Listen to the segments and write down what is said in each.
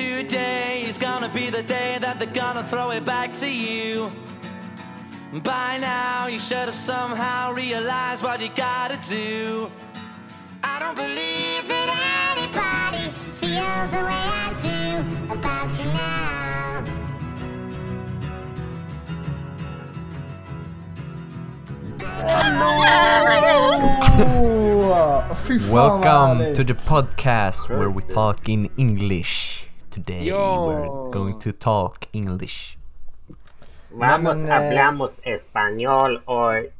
today is gonna be the day that they're gonna throw it back to you. By now, you should have somehow realized what you gotta do. I don't believe that Anybody feels the way I do about you now. Fy fan vad Welcome to the podcast where we talk in English. Today Yo. we're going to talk English. Vamos, men, eh, hablamos español hoy.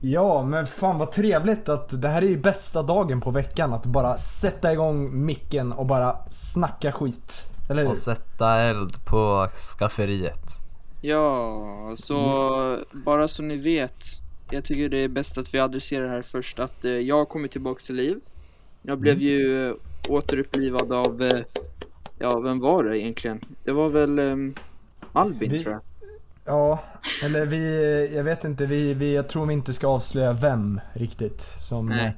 Ja, men fan vad trevligt att det här är ju bästa dagen på veckan att bara sätta igång micken och bara snacka skit. Eller hur? Och sätta eld på skafferiet. Ja, så bara så ni vet. Jag tycker det är bäst att vi adresserar det här först att eh, jag har kommit tillbaks till liv. Jag blev ju eh, återupplivad av, eh, ja vem var det egentligen? Det var väl ehm, Albin Vi- tror jag. Ja, eller vi, jag vet inte, vi, vi, jag tror vi inte ska avslöja vem riktigt som, Nej. eh,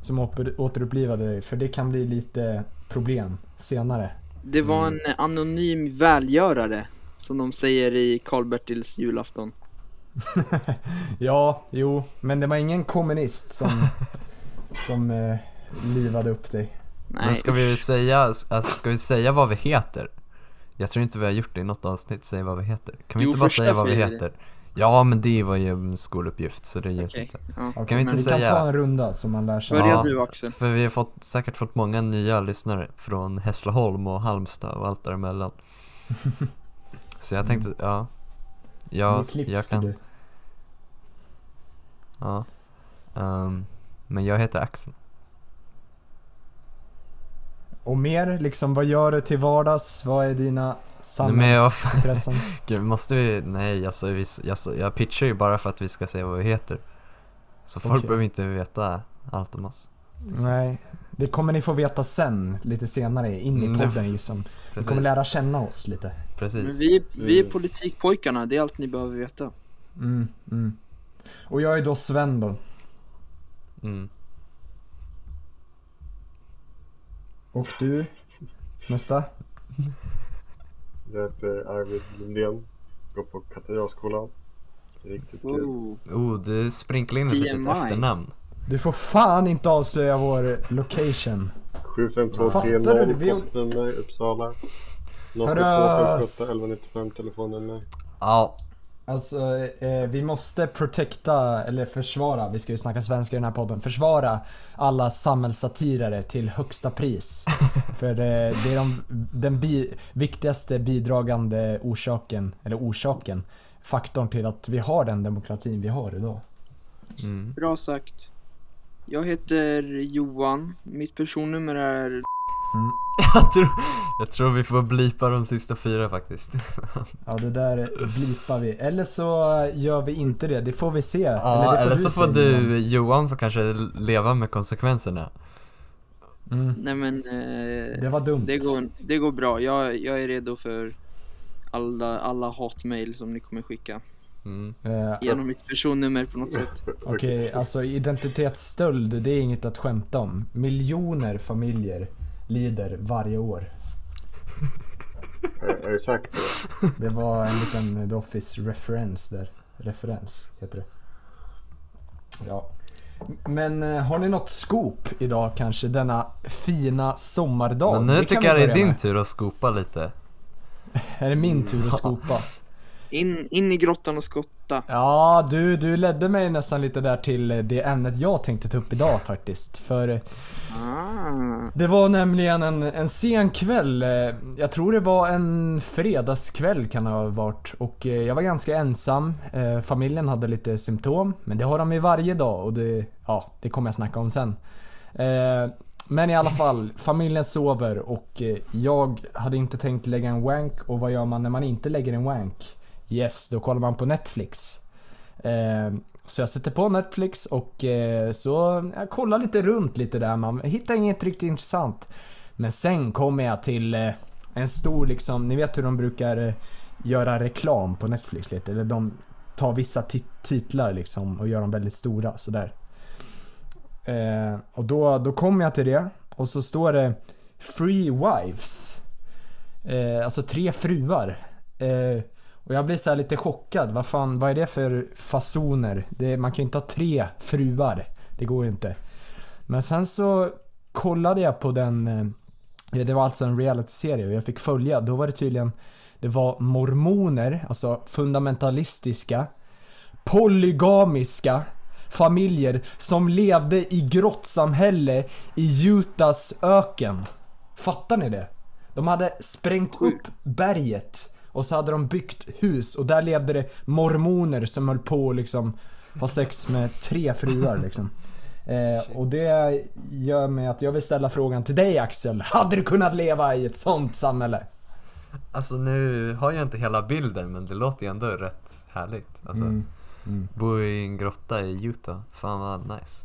som åter, återupplivade dig. För det kan bli lite problem senare. Det var en eh, anonym välgörare. Som de säger i Karl-Bertils julafton. ja, jo, men det var ingen kommunist som, som eh, livade upp dig. Nej, Men ska vi säga, alltså ska vi säga vad vi heter? Jag tror inte vi har gjort det i något avsnitt, säga vad vi heter. Kan vi Jo, inte bara säga vad vi heter? Ja men det var ju en skoluppgift så det ges Okej, inte. ja. Kan vi inte men vi kan säga- ta en runda så man lär sig. Börja Ja. du Axel. För vi har fått, säkert fått många nya lyssnare från Hässleholm och Halmstad och allt däremellan. Så jag tänkte, ja. Ja, jag det, kan, du. ja. Ehm, men jag heter Axel. Och mer, liksom vad gör du till vardags? Vad är dina samhällsintressen? Gud, måste vi, nej alltså vi, jag, jag pitchar ju bara för att vi ska säga vad vi heter. Så folk behöver inte veta allt om oss. Nej, det kommer ni få veta sen, lite senare in i Mm, det- podden liksom. Ni kommer lära känna oss lite. Precis. Men vi, vi är politikpojkarna, det är allt ni behöver veta. Mm, mm. Och jag är då Sven då. Mm. Och du? Nästa? Jag heter Arvid Lundén. Går på Katarjaskolan. Riktigt kul. Wow. Oh, du sprinklar in ett litet efternamn. Du får fan inte avslöja vår location. 75230 Fattar du? Vi- postnummer Uppsala. Hörrös. 072 1195 telefonnummer. Ja, Alltså, eh, vi måste protecta, eller försvara, vi ska ju snacka svenska i den här podden, försvara alla samhällssatirare till högsta pris. För eh, det är de, den bi, viktigaste bidragande orsaken, eller orsaken, faktorn till att vi har den demokratin vi har idag. mm. Bra sagt. Jag heter Johan. Mitt personnummer är... jag, tror, jag tror vi får blipa de sista fyra faktiskt. Ja, det där blipar vi. Eller så gör vi inte det, det får vi se. Ja, det eller så får du, Johan får kanske leva med konsekvenserna. Mm, Nej men... Eh, det var dumt. det, går, det går bra. Jag, jag är redo för alla, alla hatmail som ni kommer skicka. Mm. Eh, Genom mitt personnummer på något sätt. Okej, alltså identitetsstöld, det är inget att skämta om. Miljoner familjer lider varje år. Är, är det sagt det? Det var en liten The Office referens där. Referens, heter det. Ja. Men eh, har ni något scoop idag kanske, denna fina sommardag? Men nu Det kan tycker jag det är din med. tur att skopa lite. Är det min tur att skopa? In, in i grottan och skotta. Ja, du, du ledde mig nästan lite där till eh, det ämnet jag tänkte ta upp idag faktiskt. För eh, Ah. Det var nämligen en, en sen kväll, eh, jag tror det var en fredagskväll kan det ha varit och jag var ganska ensam. Familjen hade lite symptom, men det har de ju varje dag och det, ja, det kommer jag snacka om sen. Men i alla fall, familjen sover och jag hade inte tänkt lägga en wank och vad gör man när man inte lägger en wank? Yes, då kollar man på Netflix. Eh, så jag sätter på Netflix och eh, så jag kollar lite runt lite där. Man hittar inget riktigt intressant. Men sen kommer jag till eh, en stor liksom, ni vet hur de brukar eh, göra reklam på Netflix lite. Eller de tar vissa tit- titlar liksom och gör dem väldigt stora sådär. Eh, och då, då kommer jag till det och så står det Free Wives. Eh, alltså tre fruar. Eh, och jag blir så här lite chockad. Vad fan, vad är det för fasoner? Det, man kan ju inte ha tre fruar. Det går ju inte. Men sen så kollade jag på den, eh, det var alltså en realityserie och jag fick följa. Då var det tydligen, det var mormoner, alltså fundamentalistiska, polygamiska familjer som levde i grottsamhälle i Utahs öken. Fattar ni det? De hade sprängt upp berget och så hade de byggt hus och där levde det mormoner som höll på att liksom ha sex med tre fruar liksom. Eh, och det gör mig att jag vill ställa frågan till dig Axel. Hade du kunnat leva i ett sånt samhälle? Alltså nu har jag inte hela bilden men det låter ju ändå rätt härligt. Alltså, Mm, mm. bo i en grotta i Utah, fan vad nice.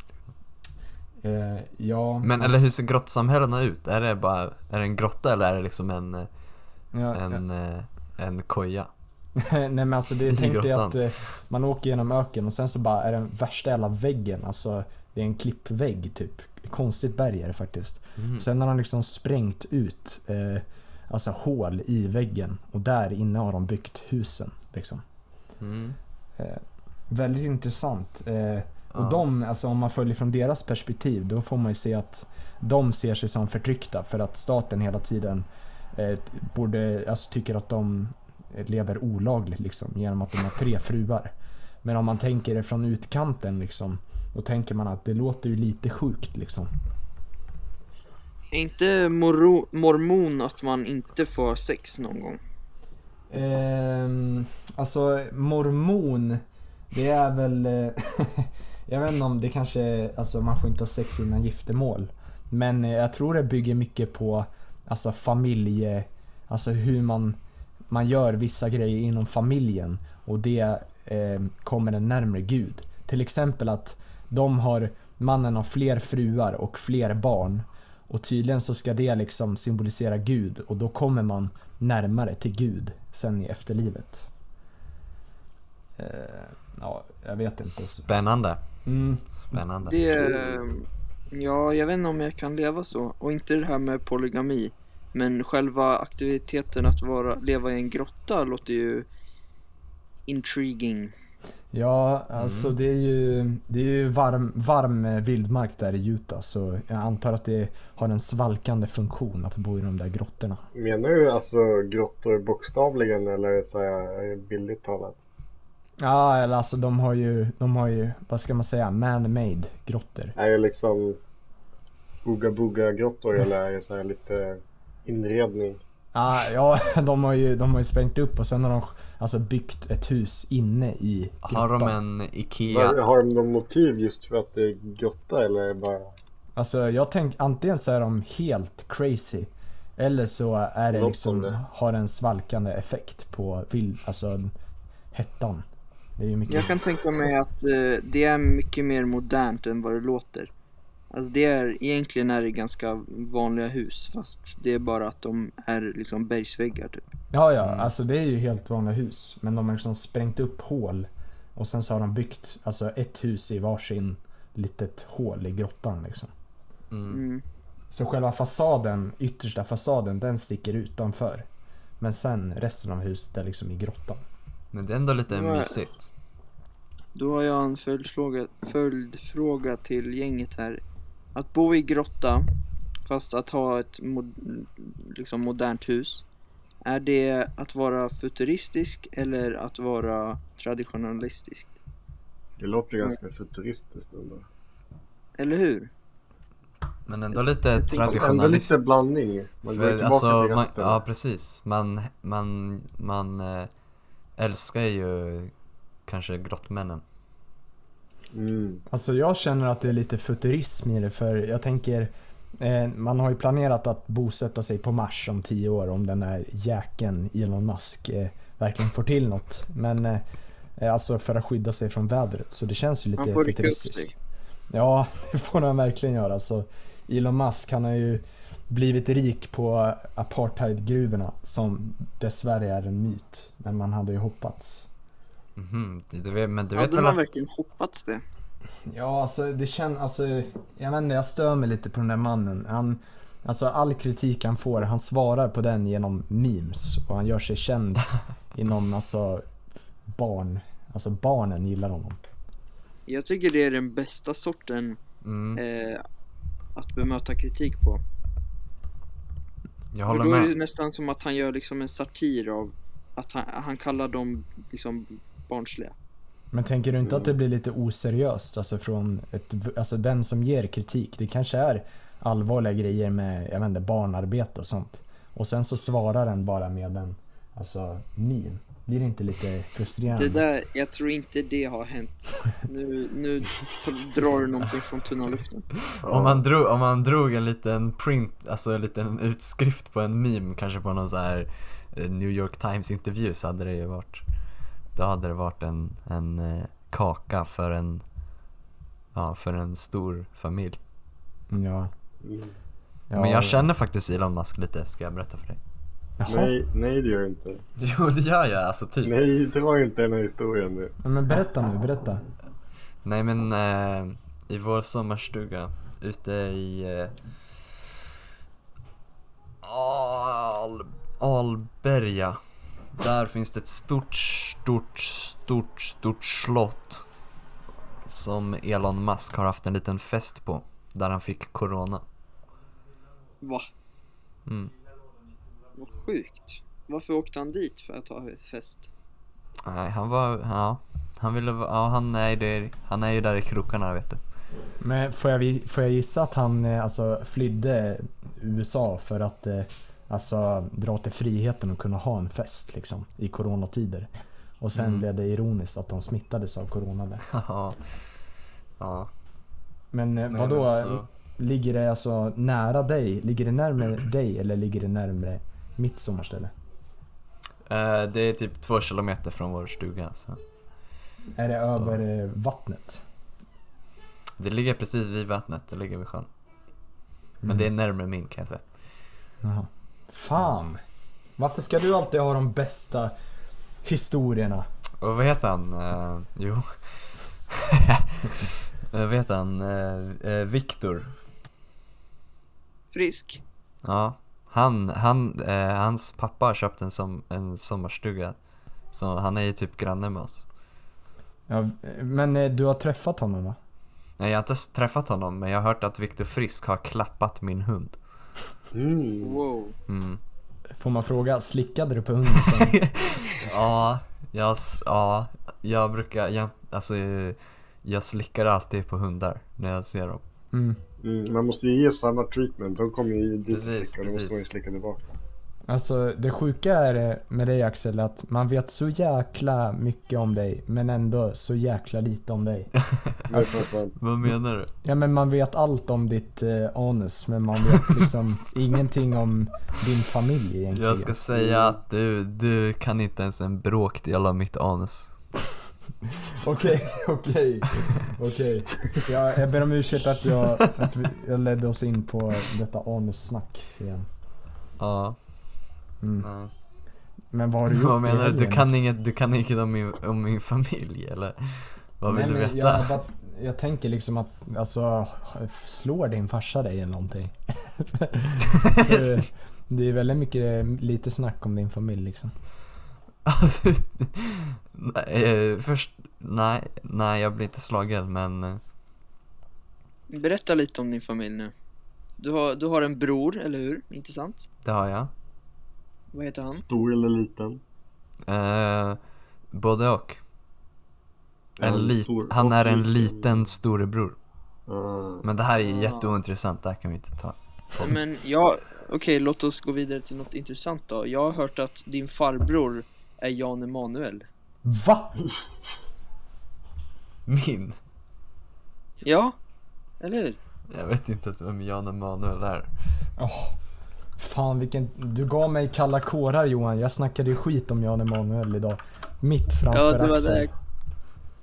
Eh, ja, Men eller hur ser grottsamhällena ut? Är det bara, är det en grotta eller är det liksom en, ja, en, eh, en koja? Nej men alltså det I tänk dig grottan. att eh, man åker genom öken och sen så bara är den värsta jävla väggen, alltså det är en klippvägg typ. Konstigt berg är det faktiskt. Mm. Sen har de liksom sprängt ut eh, alltså hål i väggen och där inne har de byggt husen liksom. Mm. Eh, väldigt intressant. Eh, och Ja. de, alltså om man följer från deras perspektiv, då får man ju se att de ser sig som förtryckta för att staten hela tiden borde, alltså tycker att de lever olagligt liksom genom att de har tre fruar. Men om man tänker det från utkanten liksom, då tänker man att det låter ju lite sjukt liksom. Är inte moro, mormon att man inte får sex någon gång? Ehm, alltså mormon, det är väl... eh, jag vet inte om det kanske, alltså man får inte ha sex innan giftermål. Men eh, jag tror det bygger mycket på alltså familje, alltså hur man, man gör vissa grejer inom familjen och det eh, kommer en närmare Gud. Till exempel att de har, mannen har fler fruar och fler barn och tydligen så ska det liksom symbolisera Gud och då kommer man närmare till Gud sen i efterlivet. Eh, ja, jag vet inte. Spännande, Mm, spännande. Det är, ja, jag vet inte om jag kan leva så. Och inte det här med polygami. Men själva aktiviteten att vara, leva i en grotta låter ju intriguing. ja, alltså det är ju, det är ju varm, varm vildmark där i Utah så jag antar att det har en svalkande funktion att bo i de där grottorna. Menar du alltså grottor bokstavligen eller så här billigt talat? Ja, eller alltså de har ju, de har ju, vad ska man säga, man-made grottor. Är det liksom Ooga Booga grottor eller är så här lite inredning? Ah, ja, de har ju, de har ju sprängt upp och sen har de alltså byggt ett hus inne i grottan. Har de en Var, IKEA? har de någon motiv just för att det är grotta eller är bara Alltså jag tänker antingen så är de helt crazy eller så är det Något liksom, som det. har en svalkande effekt på vild, alltså hettan. Det är ju mycket... Jag kan tänka mig att eh, det är mycket mer modernt än vad det låter. Alltså det är, egentligen är det ganska vanliga hus fast det är bara att de är liksom bergsväggar typ. Ja, ja, Mm. alltså det är ju helt vanliga hus. Men de har liksom sprängt upp hål och sen så har de byggt alltså ett hus i varsin litet hål i grottan liksom. Mm. Mm. Så själva fasaden, yttersta fasaden, den sticker utanför. Men sen resten av huset är liksom i grottan. Men det är ändå lite Nej. mysigt. Då har jag en följdfråga, följdfråga till gänget här. Att bo i grotta fast att ha ett mod, liksom modernt hus. Är det att vara futuristisk eller att vara traditionalistisk? Det låter ju ganska futuristiskt ändå. Eller hur? Men ändå lite tänker- Ändå traditionalist. lite blandning. Man går För, tillbaka alltså, man, ja precis. Man, man, man eh, älskar ju kanske grottmännen. Mm. Alltså jag känner att det är lite futurism i det för jag tänker eh, man har ju planerat att bosätta sig på Mars om tio år om den där jäkeln Elon Musk eh, verkligen får till något. Men eh, alltså för att skydda sig från vädret så det känns ju lite futuristiskt. Ja, det får han verkligen göra. Alltså, Elon Musk han har ju blivit rik på apartheidgruvorna som dessvärre är en myt. Men man hade ju hoppats. Mhm, du, du vet, men du vet Hade väl man att... verkligen hoppats det? Ja, alltså det känns, alltså, jag vet inte, jag stör mig lite på den där mannen. Han, Alltså all kritik han får, han svarar på den genom memes och han gör sig känd inom alltså barn. Alltså barnen gillar honom. Jag tycker det är den bästa sorten Mm, eh, att bemöta kritik på. Jag håller då är det med. nästan som att han gör liksom en satir av att han, han kallar dem liksom barnsliga. Men tänker du inte att det blir lite oseriöst alltså från ett, alltså den som ger kritik? Det kanske är allvarliga grejer med, jag vet inte, barnarbete och sånt. Och sen så svarar den bara med en, alltså, meme. Blir det inte lite frustrerande? Det där, jag tror inte det har hänt. Nu, nu drar du någonting från tunna luften. Om man, drog, om man drog en liten print, alltså en liten utskrift på en meme kanske på någon så här eh, New York Times intervju så hade det ju varit Då hade det varit en, en eh, kaka för en Ja, för en stor familj Ja. Ja. Men jag känner faktiskt Elon Musk lite, ska jag berätta för dig? Jaha. Nej, nej det gör du inte. Jo det gör jag, alltså typ Nej, det var inte den här historien nu. Men berätta nu, berätta. Nej men eh, i vår sommarstuga ute i eh, Al, Alberga Där finns det ett stort, stort, stort, stort slott Som Elon Musk har haft en liten fest på Där han fick corona Va? mm. Vad sjukt. Varför åkte han dit för att ha fest? Nej han var, ja Han ville, ja han är, där, han är ju där i krokarna vet du Men får jag, får jag gissa att han eh, alltså flydde USA för att eh, alltså dra till friheten och kunna ha en fest liksom i coronatider. Och sen Mm. blev det ironiskt att han smittades av corona där. Ja Ja Men eh, Nej, vadå? men så- Ligger det alltså nära dig? Ligger det närmare dig eller ligger det närmare mitt sommarställe? Eh, det är typ två kilometer från vår stuga så Är det Så. över eh, vattnet? Det ligger precis vid vattnet, det ligger vid sjön. Men Mm. det är närmare min kan jag säga. Jaha. Fan! Varför ska du alltid ha de bästa historierna? Och vad heter han? Eh, jo. Vad heter han? Uh, Viktor. Frisk? Ja. Han, han, eh, hans pappa har köpt en, som, en sommarstuga. Så han är ju typ granne med oss. Ja, men eh, du har träffat honom va? Nej, jag har inte träffat honom men jag har hört att Viktor Frisk har klappat min hund. Mm. Wow. Mm. Får man fråga, slickade du på hunden sen? Ja, jag, ja, jag brukar, jag, alltså jag slickar alltid på hundar när jag ser dem. Mm. Mm, man måste ju ge samma treatment. De kommer ju dit och Precis, slicka, då måste precis. man ju slicka tillbaka. Alltså det sjuka är eh, med dig Axel att man vet så jäkla mycket om dig men ändå så jäkla lite om dig. Alltså- Vad menar du? Ja men man vet allt om ditt eh, anus men man vet liksom ingenting om din familj egentligen. Jag ska säga att du, du kan inte ens en bråkdel av mitt anus. Okej, okej, okej. Jag, jag ber om ursäkt att jag, att vi, jag ledde oss in på detta anussnack igen. Ja. Mm. ja. Men vad har du gjort Vad menar du? Du kan inget, du kan inget om min, om min familj eller? Vad vill Nej, du veta? Jag, bara, jag tänker liksom att, alltså, slår din farsa dig eller någonting? Det är väldigt mycket, lite snack om din familj liksom. Alltså, nej, eh, först, nej, nej jag blir inte slagen men eh, Berätta lite om din familj nu. Du har, du har en bror, eller hur? Inte sant? det har jag. Vad heter han? Stor eller liten? Eh, både och. En En lit, stor han och är en liten. storebror. Ah. Men det här är Ah. jätteointressant, det här kan vi inte ta. Men ja, okej låt oss gå vidare till något intressant då. Jag har hört att din farbror är Jan Emanuel. Va? Min? Ja, eller hur? Jag vet inte ens vem Jan Emanuel är. Åh, fan vilken, du gav mig kalla kårar Johan. Jag snackade ju skit om Jan Emanuel idag. Mitt framför Ja, det var Axel. där,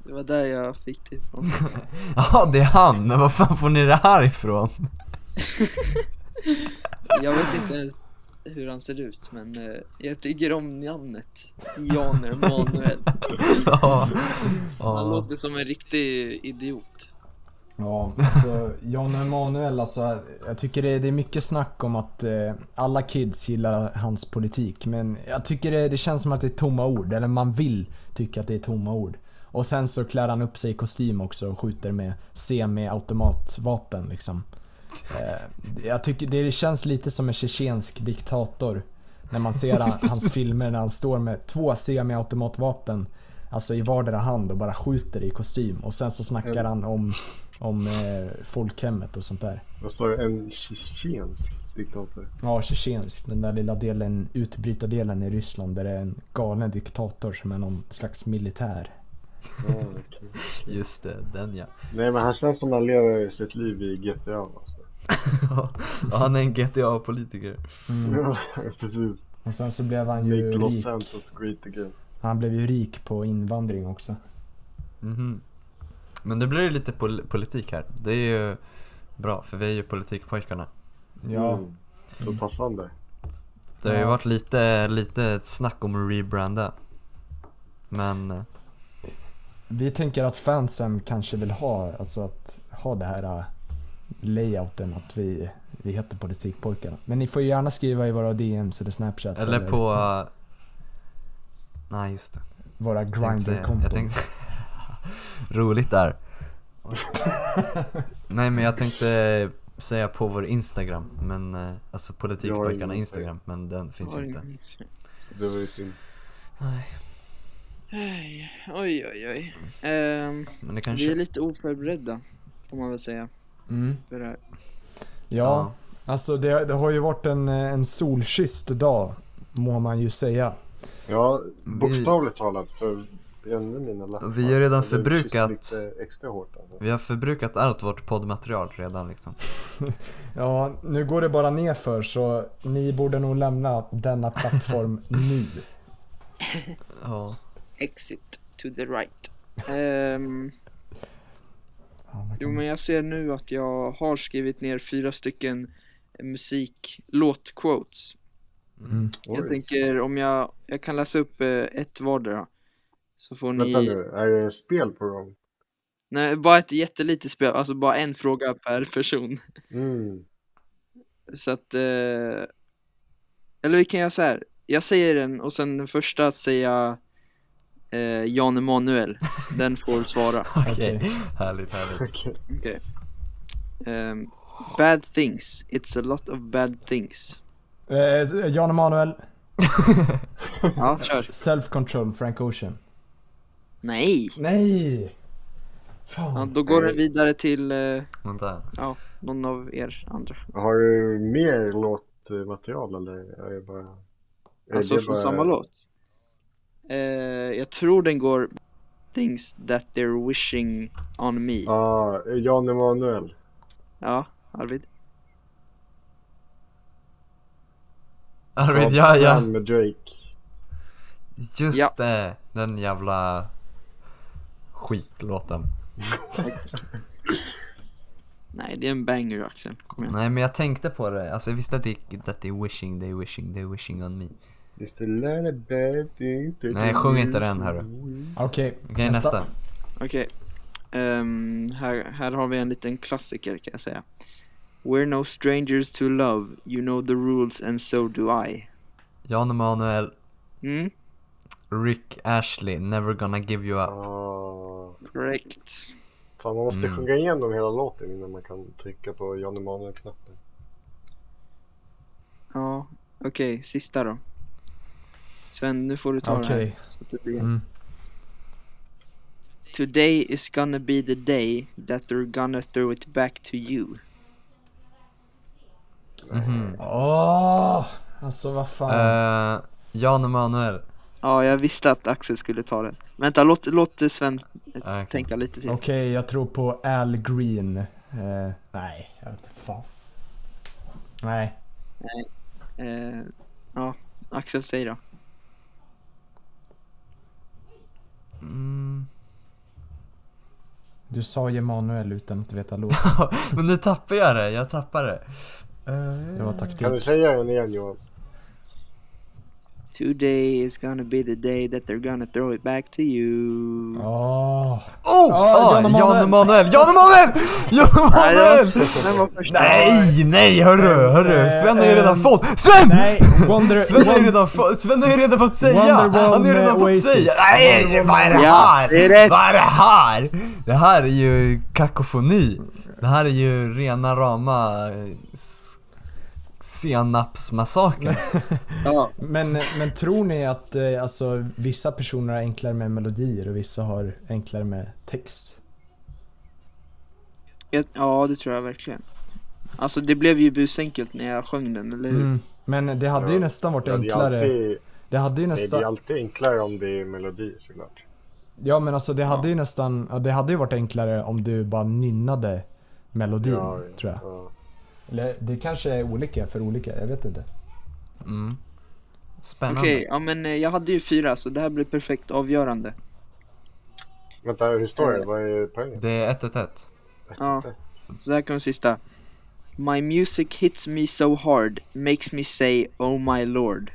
det var där jag fick det ifrån. Ja, det är han, men vad fan får ni det här ifrån? Jag vet inte ens hur han ser ut, men eh, jag tycker om namnet. Jan Emanuel. ja. Han ja. låter som en riktig idiot. Ja, alltså Jan Emanuel alltså, jag tycker det, det är mycket snack om att eh, alla kids gillar hans politik, men jag tycker det, det känns som att det är tomma ord, eller man vill tycka att det är tomma ord. Och sen så klär han upp sig i kostym också och skjuter med semi-automatvapen liksom. Eh, jag tycker det känns lite som en tjetjensk diktator. När man ser han- hans filmer när han står med två semi-automatvapen Alltså i vardera hand och bara skjuter i kostym och sen så snackar han om, om eh, folkhemmet och sånt där. Vad sa du? En tjetjensk diktator? Ja, tjetjensk. Den där lilla delen, utbrytardelen i Ryssland där det är en galen diktator som är någon slags militär. Ja, okej. Just det, den ja. Nej men han känns som han lever sitt liv i GTA alltså. Ja, han är en GTA-politiker. Ja, precis. Och sen så blev han ju Make Los rik. Santos great again. Han blev ju rik på invandring också. Mhm. Men nu blir det lite pol- politik här. Det är ju bra, för vi är ju politikpojkarna. Ja, Mm. Så passande. Det har ju Ja. varit lite, lite ett snack om att rebranda. Men, eh, vi tänker att fansen kanske vill ha, alltså att ha det här äh, layouten att vi, vi heter politikpojkarna. Men ni får ju gärna skriva i våra DMs eller Snapchat eller på... eh, Nej just det. våra Grindr-konton. Tänkte... Roligt där. Nej men jag tänkte säga på vår Instagram, men eh, alltså politikpojkarna Instagram, men den finns inte. Det var ju synd. Nej, Oj, oj, oj. Ehm, men det vi kanske... är lite oförberedda, får man väl säga, Mm. för det här. Ja, alltså det, det har ju varit en, en solkysst dag, må man ju säga. Ja, bokstavligt talat för. Vi har redan förbrukat- Lite extra hårt alltså. Vi har förbrukat allt vårt poddmaterial redan liksom. Ja, nu går det bara nerför så ni borde nog lämna denna plattform nu. Ja. Exit to the right. Ehm, Ja, jo men jag ser nu att jag har skrivit ner fyra stycken musik, låt-quotes. Mm. Jag Oj. tänker om jag, jag kan läsa upp eh, ett vardera. Så får Vänta ni, nu, är det spel på dem? nej bara ett jättelitet spel, alltså bara en fråga per person. Mm. Så att, eh, eller vi kan göra så här. Jag säger den och sen den första att säga eh, Jan Emanuel, den får svara. Okej, Okej. härligt härligt. Okej. Okej. Ehm, bad things, it's a lot of bad things. Eh, Jan Emanuel, Ja, kör. Self Control, Frank Ocean. Nej! Nej! Ja, Fan. då går den vidare till eh, Vänta. ja, någon av er andra. Har du mer låtmaterial eller är det bara... är Alltså det från bara- samma låt. Eh, jag tror den går Things that they're wishing on me. Ja, Jan Emanuel. Ja, Arvid. Arvid, ja ja. Med Drake. Just Ja. det, den jävla skitlåten. Nej, det är en banger Axel. Nej men jag tänkte på det, alltså jag visste att det that they wishing, they wishing, they wishing on me. Nej, sjung inte den, hörru. Okej, Okej nästa. Okej. Ehm, här, här har vi en liten klassiker kan jag säga. We're no strangers to love, you know the rules and so do I. Jan Emanuel, Mm, Rick Ashley, never gonna give you up. Ah, korrekt. fan, man måste Mm. sjunga igenom hela låten innan man kan trycka på Jan Emanuel-knappen. Ja, okej, sista då. Sven, nu får du ta det okej. här. Så det blir... Mm. Today is gonna be the day that they're gonna throw it back to you. Mhm. Åh! Alltså vad fan. Eh, Jan Emanuel. Ja, jag visste att Axel skulle ta den. Vänta, låt, låt Sven Okej. tänka lite till. Okej, jag tror på Al Green. Eh, nej, jag vet inte fan. Nej. Eh, ja, Axel säg då. Mm. Du sa ju Emanuel utan att veta låt. men nu tappar jag det, jag tappar det. Det var Kan du taktik. säga den igen Johan? Today is gonna be the day that they're gonna throw it back to you. Åh. Oh! Ja, ah, Jan Jan Emanuel. Jan Emanuel! Jan Emanuel! Nej, nej hörru, hörru! Sven har ju redan Ehm, fått... Sven! Nej, Wonder... Sven har ju redan fått, Sven har ju redan fått säga! Han har ju redan fått säga! Nej, vad är det Ja, här? rätt. Vad är det här? Det här är ju kakofoni. Det här är ju rena rama eh, senapsmassakern. Ja, Men, men tror ni att eh, alltså, vissa personer har enklare med melodier och vissa har enklare med text? ja, det tror jag verkligen. Alltså det blev ju busenkelt när jag sjöng den, eller hur? Mm. Men det hade ju Ja. nästan varit Ja, det är enklare. alltid, Det hade ju nej, det är nästan... alltid enklare om det är melodi såklart. Ja men alltså det hade ju nästan... Det hade ju varit enklare om du bara nynnade melodin, Ja, tror jag. Eller det kanske är olika för olika, jag vet inte. Mm. Spännande. Okej, ja men eh, jag hade ju fyra så det här blir perfekt avgörande. Vänta, hur står det? Vad är poängen? Det är 1-1. Ja. Så här kommer sista. My music hits me so hard, makes me say oh my lord.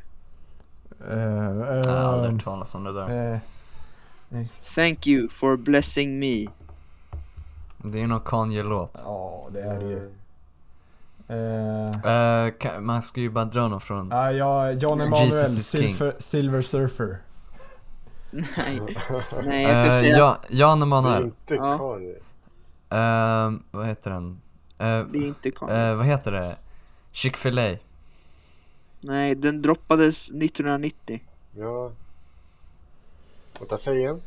Uh, Jag har aldrig hört talas om det där. Thank you for blessing me. Det är någon Kanye-låt. Ja, det är det ju. Ka- man ska ju bara dra någon från... Ja, ja, Jan Emanuel, Jesus is king. Silver, Silver Surfer. Nej, nej jag kan Eh, säga ja, Jan Det är Emanuel. inte Ja. Eh, vad heter den? Det är inte eh, vad heter det? Chick-fil-A. Nej, den droppades 1990. Ja. Vänta, säg igen.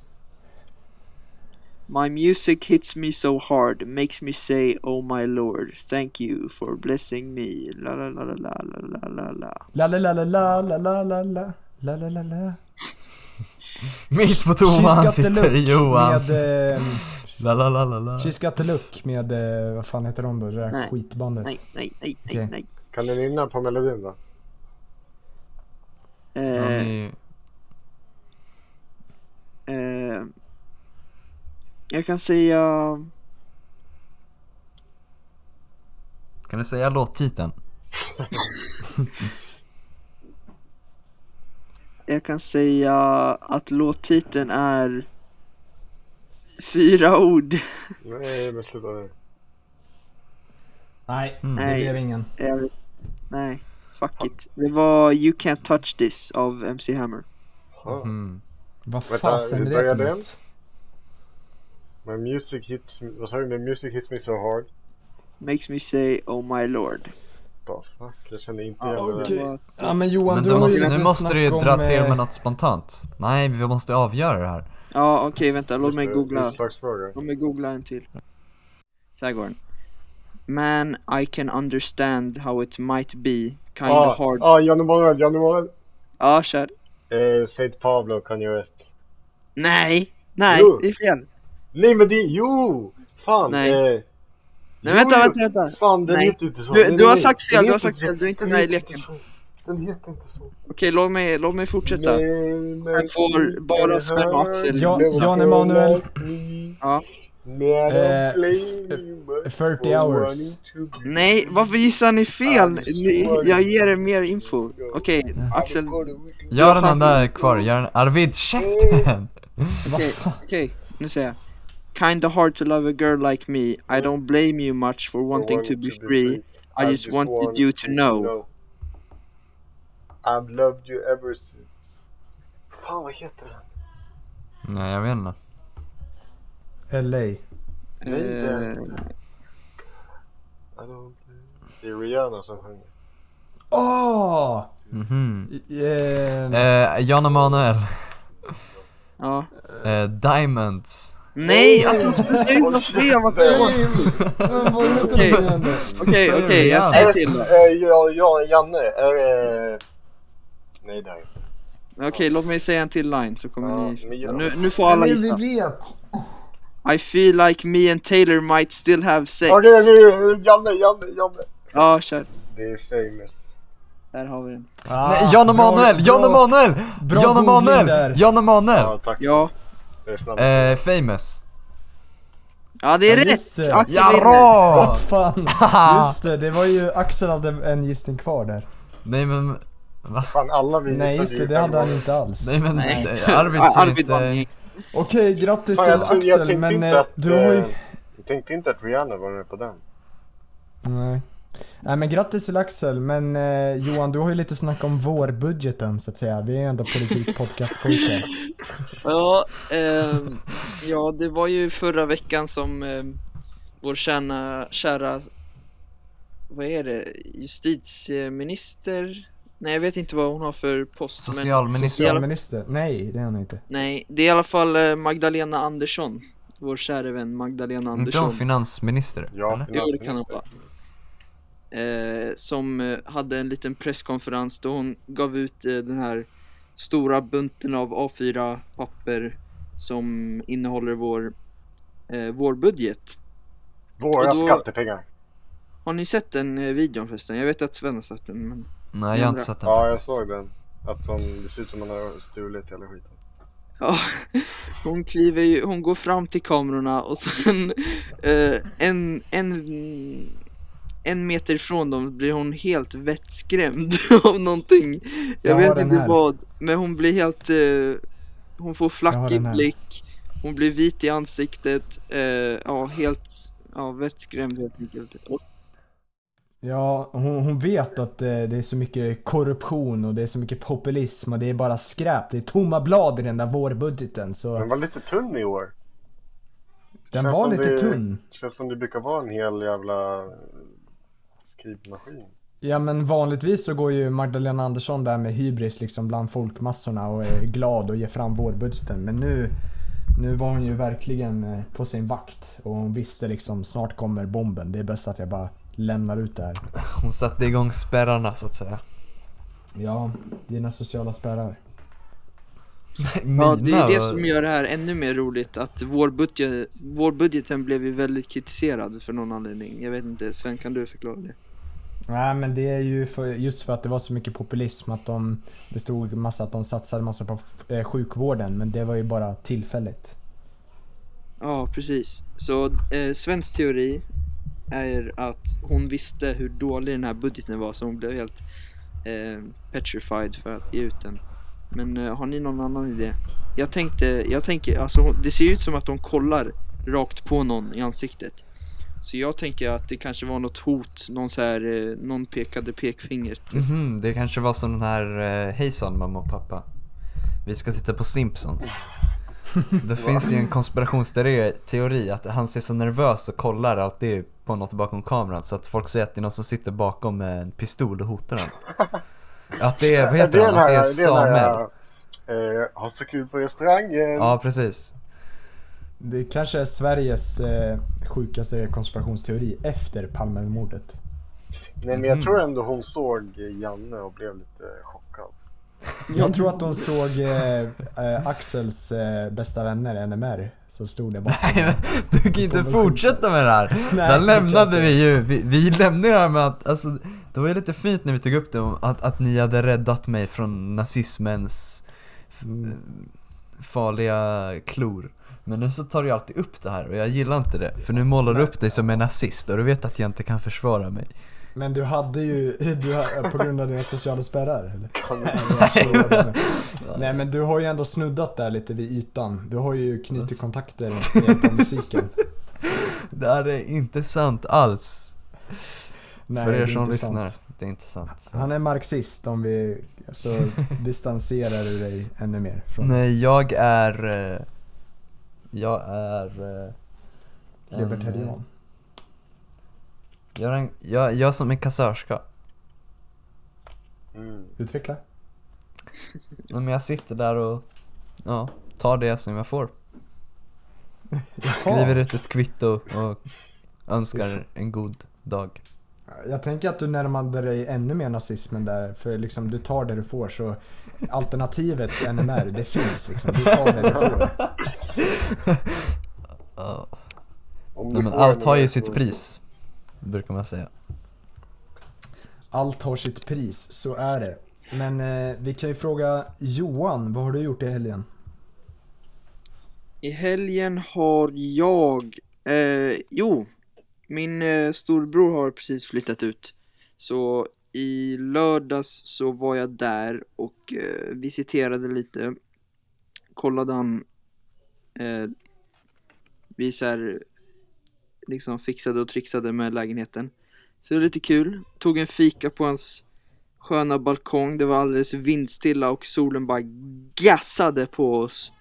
My music hits me so hard, makes me say oh my lord. Thank you for blessing me. La la la la la la la la la. La la la la la la la la la la la la la Mirs på She's toan got the sitter look Johan. med... Eh, La la la la la. She's got the look med, eh, vad fan heter de då? Det där Nej. skitbandet. Nej, nej, nej, nej, Okej. nej. Kan du nynna på melodin då? Eh, är ju- eh, jag kan säga... Kan du säga låttiteln? Jag kan säga att låttiteln är fyra ord. Nej, men sluta nu. Nej, Mm. det Nej. blev ingen. Jag, nej, fuck it. Det var You Can't Touch This av MC Hammer. Mm. Vad fasen är det för något? My music hits me, vad sa du? My music hits me so hard. Makes me say oh my lord. The fuck? Jag känner inte Ja, igen okej. där. det Ja men Johan, Men du du har ju måste, lite nu måste du ju dra om, till eh, med något spontant. Nej, vi måste avgöra det här. Ja okej vänta, låt mig det, googla. Låt mig googla en till. Så här går den. Man, I can understand how it might be kind Ah, of hard. ah, Jan Emanuel, Jan Emanuel. Ja, kör. Eh, Saint Pablo, Kanye West. Nej, nej, Jo. det är fel. Nej men det, jo! Fan! Nej. Eh, Nej vänta, jo, vänta, vänta. Fan den Nej. heter inte så. Du- Nej, du har nej. sagt fel, du har sagt fel, du är inte med i leken. så. Den heter inte så. Okej, låt mig, låt mig fortsätta. Jag får bara och Axel. Ja, Jan Emanuel. Ja. Eh, blame you, but 40 for hours. Nej, varför gissar ni fel? Ni, jag ger er mer info. Okej, Axel. Gör den där kvar, gör den. Arvid, käften! Okej, okej, nu säger jag. Kinda hard to love a girl like me. I don't blame you much for wanting to be free. I just wanted you to know. I've loved you ever since. Fan vad heter den? Nej, jag vet inte. LA. Nej, det är I don't Det är Rihanna som sjunger. Åh! Mhm. Eh, Eh, Jan Emanuel. ja. Eh, Diamonds. Nej, alltså sluta ut så fel, vad. Okej. Okej, okej, jag säger till då. Eh, ja, ja, Janne. Är det... Nej, det är inte. Okej, låt mig säga en till line så kommer Ja, ni... Nu, det. nu får alla gissa. vet! I feel like me and Taylor might still have sex. Okej, okej, Janne, Janne, Janne. Ja, kör. Det är famous. Där har vi den. Ah, Nej, Jan Emanuel! Jan Emanuel! Jan där. Emanuel! Jan Emanuel! Ja, tack. Ja. Eh, famous. Ja, det är Ja, rätt! det. Axel vinner. Jarå! Vad fan! Just det, det var ju Axel hade en gissning kvar där. Nej men, Va? Fan, alla vi Nej just det, det hade han inte alls. Nej men Nej. Arvid ser inte... Okej, grattis Fan, till jag, jag Axel, tänkte men inte eh, att, du har ju... eh, Jag tänkte inte att Rihanna var med på den. Nej. Nej men grattis till Axel, men eh, Johan du har ju lite snack om vårbudgeten så att säga. Vi är ju ändå politikpodcastpojkar. Ja, ehm, ja, det var ju förra veckan som ehm, vår kära, kära, vad är det, justitieminister? Nej, jag vet inte vad hon har för post. Men, Socialminister. Socialminister? Nej, det är han inte. nej, det är i alla fall eh, Magdalena Andersson. Vår kära vän Magdalena Inte Andersson. hon finansminister? Ja, eller? Jo, det kan hon finansminister. vara. Eh, som eh, hade en liten presskonferens då hon gav ut eh, den här stora bunten av A4-papper som innehåller vår, eh, vår budget. Våra då- skattepengar. Har ni sett den eh, videon förresten? Jag vet att Sven har sett den men... Nej jag har inte sett den Ja, jag faktiskt. såg den. Att hon, det ser ut som hon har stulit hela skiten. Ja, hon kliver ju, hon går fram till kamerorna och sen eh, en, en, en meter ifrån dem blir hon helt vettskrämd av någonting. Jag, Jag vet inte här. vad, men hon blir helt, eh, hon får flackig blick, hon blir vit i ansiktet, eh, ja helt, ja vettskrämd helt enkelt. Ja, hon, hon vet att eh, det är så mycket korruption och det är så mycket populism och det är bara skräp. Det är tomma blad i den där vårbudgeten så Den var lite tunn i år. den känns var lite det- tunn. Känns som det brukar vara en hel jävla skrivmaskin. Ja men vanligtvis så går ju Magdalena Andersson där med hybris liksom bland folkmassorna och är glad och ger fram vårbudgeten. Men nu, nu var hon ju verkligen eh, på sin vakt och hon visste liksom snart kommer bomben. Det är bäst att jag bara lämnar ut det här. Hon satte igång spärrarna så att säga. Ja, dina sociala spärrar. ja, det är det som gör det här ännu mer roligt att vår, budget, vår budgeten blev ju väldigt kritiserad för någon anledning. Jag vet inte, Sven kan du förklara det? Nej men det är ju för, just för att det var så mycket populism att de, det stod massa att de satsade massa på eh, sjukvården men det var ju bara tillfälligt. Ja, precis. Så eh, Svens teori är att hon visste hur dålig den här budgeten var så hon blev helt eh, petrified för att ge ut den. Men eh, har ni någon annan idé? Jag tänkte, jag tänker, alltså det ser ju ut som att de kollar rakt på någon i ansiktet. Så jag tänker att det kanske var något hot, någon så här, eh, någon pekade pekfingret. Mhm, det kanske var som den här eh, Hejsan mamma och pappa. Vi ska titta på Simpsons. Det finns ju en konspirationsteori teori att han ser så nervös och kollar alltid på något bakom kameran så att folk säger att det är någon som sitter bakom med en pistol och hotar honom. Att det är, vad heter är han? Att det är här- Samuel. eh, ha så kul på restaurangen. Ja precis. Det kanske är Sveriges eh, sjukaste konspirationsteori efter Palmemordet. Nej men jag tror ändå hon såg Janne och blev lite chockad. Jag tror att de såg eh, eh, Axels eh, bästa vänner, NMR, som stod där bakom. Du kan inte fortsätta med det här. Nej, Där lämnade vi ju, vi, vi lämnade det här med att, alltså det var ju lite fint när vi tog upp det om att, att ni hade räddat mig från nazismens f- Mm. farliga klor. Men nu så tar du alltid upp det här och jag gillar inte det. För nu målar du upp dig som en nazist och du vet att jag inte kan försvara mig. Men du hade ju, du, har- på grund av dina sociala spärrar eller? Nej, men du har ju ändå snuddat där lite vid ytan. Du har ju knutit kontakter med hjälp av musiken. Det här är inte sant alls. Nej, för er som lyssnar. sant. Det är inte sant. Så. Han är marxist om vi så distanserar du dig ännu mer från Nej, jag är... Jag är... eh, en, eh, libertarian. Jag är, en, jag, jag är som en kassörska. Mm. Utveckla. Men jag sitter där och ja, tar det som jag får. Skriver ut ett kvitto och önskar en god dag. Jag tänker att du närmade dig ännu mer nazismen där, för liksom du tar det du får så alternativet NMR, det finns liksom. Du tar det du får. Ja. Nej, men allt har ju sitt pris, brukar man säga. Allt har sitt pris, så är det. Men eh, vi kan ju fråga Johan, vad har du gjort i helgen? I helgen har jag, eh, jo, min eh, storbror har precis flyttat ut. Så i lördags så var jag där och eh, visiterade lite. Kollade han eh, vi så här, liksom fixade och trixade med lägenheten. Så det var lite kul. Tog en fika på hans sköna balkong. Det var alldeles vindstilla och solen bara gassade på oss.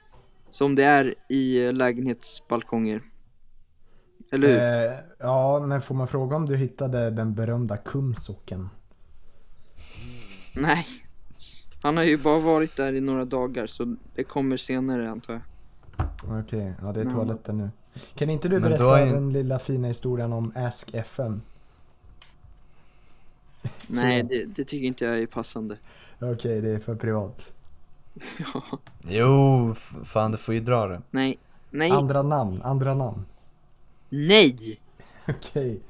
Som det är i eh, lägenhetsbalkonger. Eller hur? Eh, ja, men får man fråga om du hittade den berömda kumsocken? Nej. Han har ju bara varit där i några dagar så det kommer senare antar jag. Okej, ja det är toaletten nu. Kan inte du Men berätta är- den lilla fina historien om Ask FM? Nej, det, det tycker inte jag är passande. Okej, det är för privat. Ja. Jo, fan du får ju dra det. Nej. Nej. Andra namn, andra namn. Nej! Okej.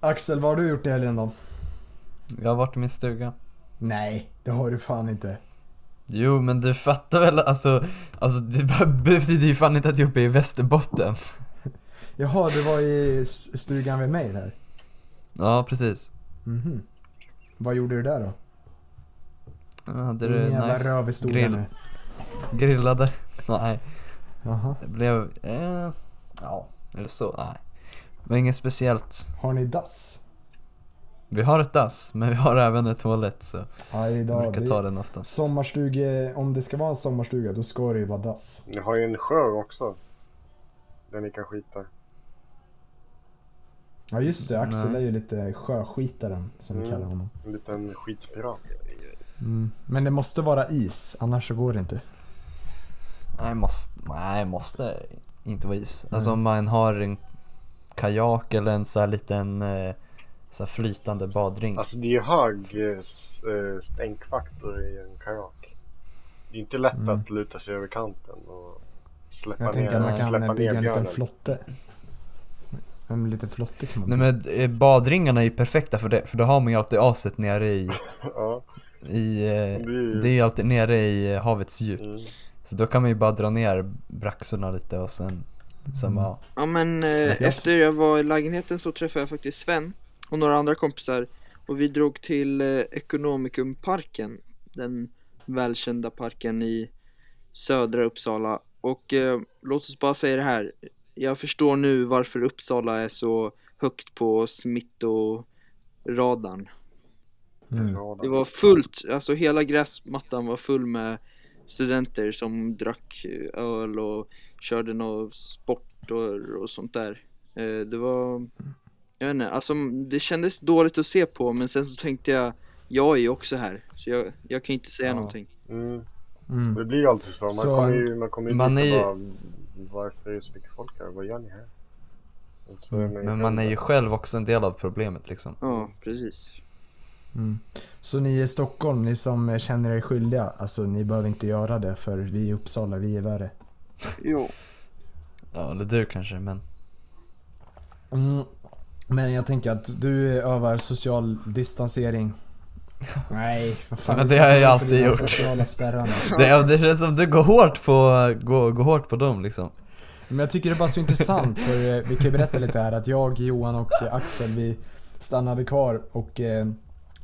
Axel, vad har du gjort i helgen då? Jag har varit i min stuga. Nej, det har du fan inte. Jo men du fattar väl alltså, alltså det betyder ju fan inte att jag är uppe i Västerbotten. Jaha, du var i stugan vid mig där. Ja precis. Mhm. Vad gjorde du där då? Hade Ingen det jävla nice. rövhistoria Grill, nu. grillade. Nej, Jaha. det blev, eh, ja, eller så, nej. Men inget speciellt. Har ni dass? Vi har ett dass, men vi har även ett toalett så Ja, vi idag. brukar ta den oftast. sommarstuge, om det ska vara en sommarstuga då ska det ju vara dass. Ni har ju en sjö också. Där ni kan skita. Ja just det, Axel Nej. är ju lite sjöskitaren som vi Mm. kallar honom. En liten skitpirat. Mm. Men det måste vara is, annars så går det inte. Nej, måste, nej, måste inte vara is. Alltså Mm. om man har en kajak eller en så här liten eh, så här flytande badring. Alltså det är ju hög eh, stänkfaktor i en kajak. Det är inte lätt Mm. att luta sig över kanten och släppa Jag ner, tänker att man kan bygga en liten flotte. En liten flotte kan man Nej bygga. men eh, badringarna är ju perfekta för det, för då har man ju alltid aset nere i, Ja, i eh, det är ju... det är ju alltid nere i havets djup. Mm. Så då kan man ju bara dra ner braxorna lite och sen, sen Mm. bara, Ja men eh, efter jag var i lägenheten så träffade jag faktiskt Sven och några andra kompisar och vi drog till eh, Ekonomikumparken Den välkända parken i södra Uppsala och eh, låt oss bara säga det här Jag förstår nu varför Uppsala är så högt på smittoradarn Mm. Det var fullt, alltså hela gräsmattan var full med studenter som drack eh, öl och körde någon sport och, och sånt där. Eh, Det var, jag vet inte, alltså det kändes dåligt att se på men sen så tänkte jag, jag är ju också här så jag, jag kan inte säga Ja. någonting. Mm. Mm. Det blir ju alltid så. Man Så- kommer ju, man kommer ju Man är ju- bara, varför är det så mycket folk här? Vad gör ni här? Mm. men man är ju själv också en del av problemet liksom. Ja, precis. Mm. Så ni i Stockholm, ni som känner er skyldiga, alltså ni behöver inte göra det för vi i Uppsala, vi är värre. Jo. Ja, eller du kanske, men Mm. Men jag tänker att du övar social distansering. Nej, vad fan. Men det har jag ta alltid gjort. Sociala spärrarna. det, ja, det känns som du går hårt på, går, går hårt på dem liksom. Men jag tycker det är bara så intressant för eh, vi kan ju berätta lite här att jag, Johan och Axel vi stannade kvar och eh,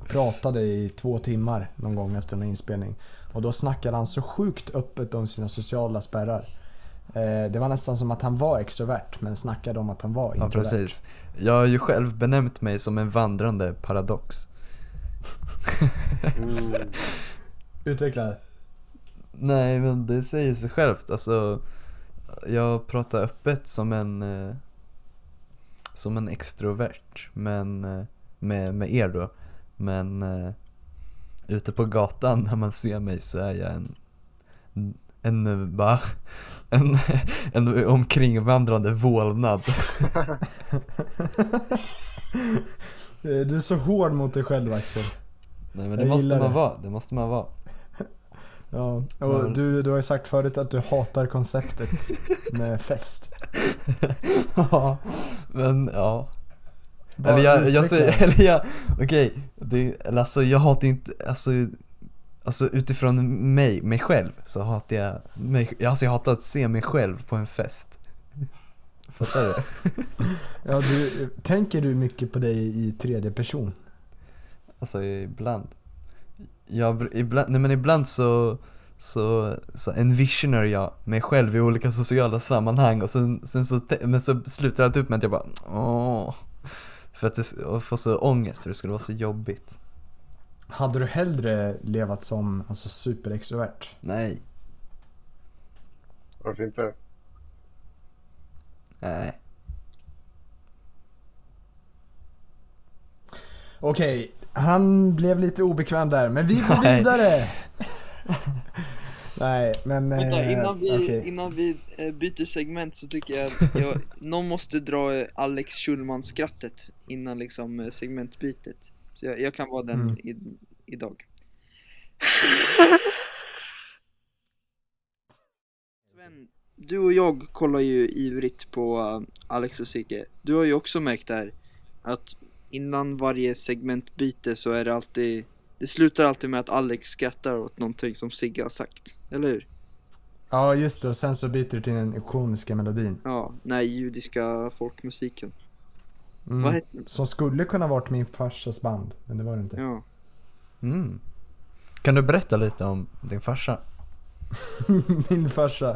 pratade i två timmar någon gång efter en inspelning. Och då snackade han så sjukt öppet om sina sociala spärrar. Eh, det var nästan som att han var extrovert men snackade om att han var Ja introvert. precis. Jag har ju själv benämnt mig som en vandrande paradox. Mm. Utveckla. Nej men det säger sig självt, alltså Jag pratar öppet som en eh, Som en extrovert, men eh, med, med er då Men eh, ute på gatan när man ser mig så är jag en En, bara en, en omkringvandrande vålnad Eh, Du är så hård mot dig själv Axel. Nej men det Jag måste man det. vara, det måste man vara Ja, och Ja. du, du har ju sagt förut att du hatar konceptet med fest. Ja, men ja Bara Eller jag, jag, eller jag, okej, det, eller alltså jag hatar ju inte, alltså Alltså utifrån mig, mig själv, så hatar jag mig, alltså jag hatar att se mig själv på en fest Fattar du? Ja, du, tänker du mycket på dig i tredje person? Alltså ibland. Jag, ibland, nej men ibland så, så, så envisionar jag mig själv i olika sociala sammanhang och sen, sen så, men så slutar allt upp med att jag bara åh. För att det, och får så ångest för det skulle vara så jobbigt. Hade du hellre levat som alltså, superextrovert? Nej, Varför inte? nej. Okej, han blev lite obekväm där, men vi går Nej. vidare! Nej, men... Vänta, eh, innan vi, okej. innan vi eh, byter segment så tycker jag att jag, någon måste dra Alex Schulman-skrattet innan liksom eh, segmentbytet. Så jag, jag kan vara den Mm. i, idag. Sven, du och jag kollar ju ivrigt på eh, Alex och Sigge. Du har ju också märkt där att innan varje segmentbyte så är det alltid det slutar alltid med att Alex skrattar åt någonting som Sigge har sagt, eller hur? Ja, just det. Och sen så byter du till den ikoniska melodin. Ja, nej, judiska folkmusiken. Mm. Vad heter den? Som skulle kunna varit min farsas band, men det var det inte. Ja. Mm. Kan du berätta lite om din farsa? min farsa.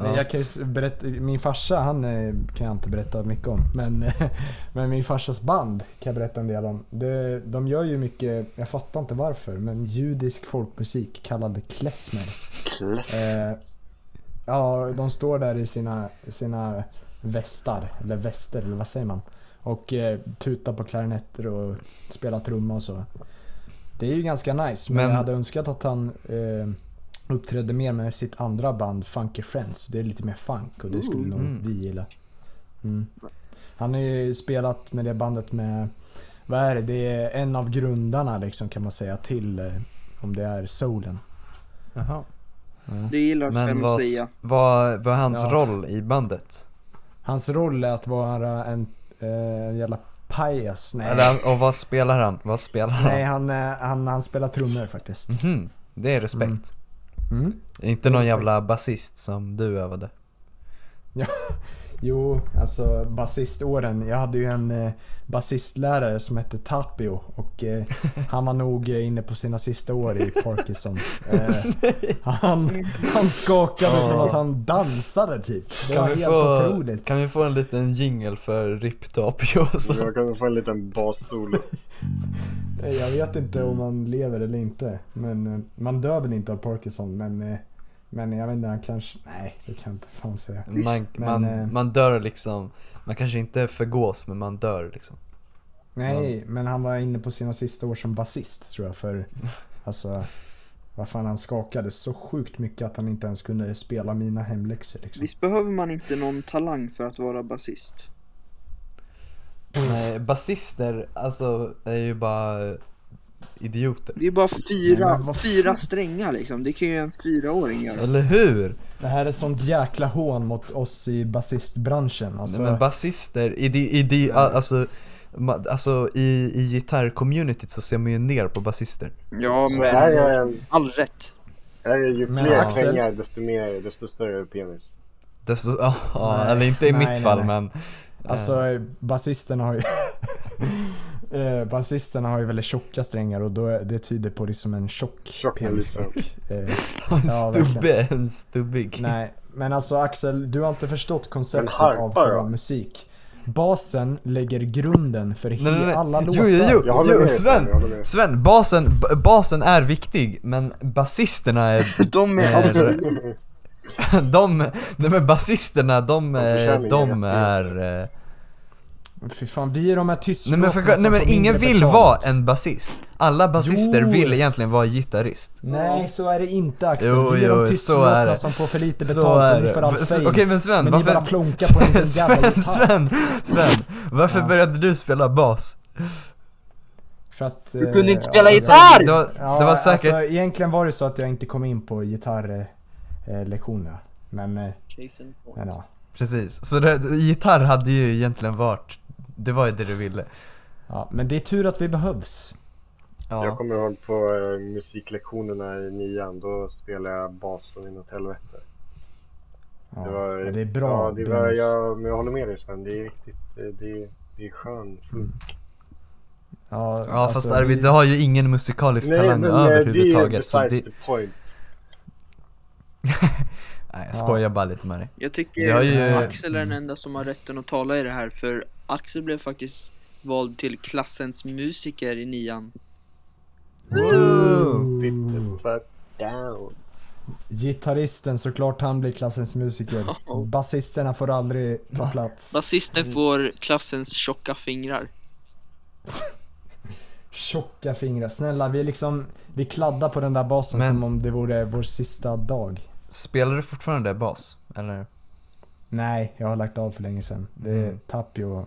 Nej, Ja. jag kan ju berätta, min farsa han eh, kan jag inte berätta mycket om. Men, men min farsas band kan jag berätta en del om. Det, de gör ju mycket, jag fattar inte varför, men judisk folkmusik kallad klezmer. Eh, ja, de står där i sina, sina västar, eller väster, eller vad säger man? Och eh, tutar på klarinetter och spelar trumma och så. Det är ju ganska nice, men, Men- jag hade önskat att han eh, uppträdde mer med sitt andra band Funky Friends. Det är lite mer funk och det skulle nog Mm. vi gilla. Mm. Han har ju spelat med det bandet med, vad är det? Det är en av grundarna liksom kan man säga till, eh, om det är soulen. Jaha. Det gillar Sven Men att vad, säga. vad, vad är hans Ja. roll i bandet? Hans roll är att vara en, en jävla pajas. Nej, Eller, och vad spelar han? Vad spelar han? Nej han, eh, han, han spelar trummor faktiskt. Mhm, det är respekt. Mm. Inte någon respekt. jävla basist som du övade. Jo, alltså basiståren. Jag hade ju en eh, basistlärare som hette Tapio och eh, han var nog eh, inne på sina sista år i Parkinson. Eh, han, han skakade som att han dansade typ. Det var vi helt få, otroligt. kan vi få en liten jingle för Rip Tapio? så? Jag kan få en liten bassolo. Jag vet inte om man lever eller inte. Men eh, man dör väl inte av Parkinson men eh, men jag vet inte, han kanske... Nej, det kan jag inte fan säga. Man, men, man, eh, man dör liksom, man kanske inte förgås men man dör liksom. Nej, men han var inne på sina sista år som basist tror jag för alltså vad fan han skakade så sjukt mycket att han inte ens kunde spela mina hemläxor liksom. Visst behöver man inte någon talang för att vara basist? Nej, basister alltså är ju bara idioter. Det är bara fyra, Nej, men vad fyra strängar liksom, det kan ju en fyraåring göra. Eller hur? Det här är sånt jäkla hån mot oss i basistbranschen. Alltså, Nej, men basister, i, di- i, di- alltså, alltså i, i gitarrcommunityt så ser man ju ner på basister. Ja, men här är all rätt. är ju Men fler Axel- pengar desto mer, desto större penis. Desto, ja, ja, Nej, eller inte i nej, mitt nej, fall nej. men alltså eh, basisterna har ju eh, Basisterna har ju väldigt tjocka strängar och då är, det tyder på liksom en tjock, Tjock penis. melissa. Och, eh, en Ja, stubbe, en stubbig. Nej, men alltså Axel, du har inte förstått konceptet av själva musik. Basen lägger grunden för Nej, nej, nej. alla Jo, låtar. jo, jo, jo med, Sven. Sven, basen, basen är viktig men basisterna är, De är är de, nej men basisterna de, De de är eh, Fy fan, vi är de här Nej tystlåtarna men, för, nej, men ingen vill betalt. vara en basist Alla basister Jo. vill egentligen vara gitarrist Nej, så är det inte Axel. Jo, vi är jo, de så är tystlåtarna det. som får för lite Så betalt är och ni det. får all V- så- fame. Okej men Sven, men varför... ni bara plonkar på en liten Sven, gitarr. Sven, Sven, varför Ja. började du spela bas? För att, Du eh, kunde inte spela det- gitarr! Det var, Ja, det var säkert, alltså egentligen var det så att jag inte kom in på gitarrlektionerna. Men, eh, Case in point. men ja. precis, så det, gitarr hade ju egentligen varit, det var ju det du ville ja. Men det är tur att vi behövs. Jag Ja, kommer ihåg på eh, musiklektionerna i nian, då spelade jag bas som inåt helvete. Ja, Det var, det är bra. Ja, det var, jag, men jag håller med dig Sven, det är riktigt, det, det, det är skön Mm. Ja, Ja alltså, fast Arvid, vi- du har ju ingen musikalisk Nej talang men eh, det är ju överhuvudtaget besides det... the point. Nej jag skojar bara lite med dig. Jag tycker ju- Axel är den enda som har rätten att tala i det här för Axel blev faktiskt vald till klassens musiker i nian. Fuck down. Gitarristen såklart, han blir klassens musiker. Basisterna får aldrig ta plats. Basisten får klassens tjocka fingrar. Tjocka fingrar. Snälla, vi liksom, vi kladdar på den där basen Men- som om det vore vår sista dag. Spelar du fortfarande bas? Eller? Nej, jag har lagt av för länge sedan. Det är Mm. Tapio,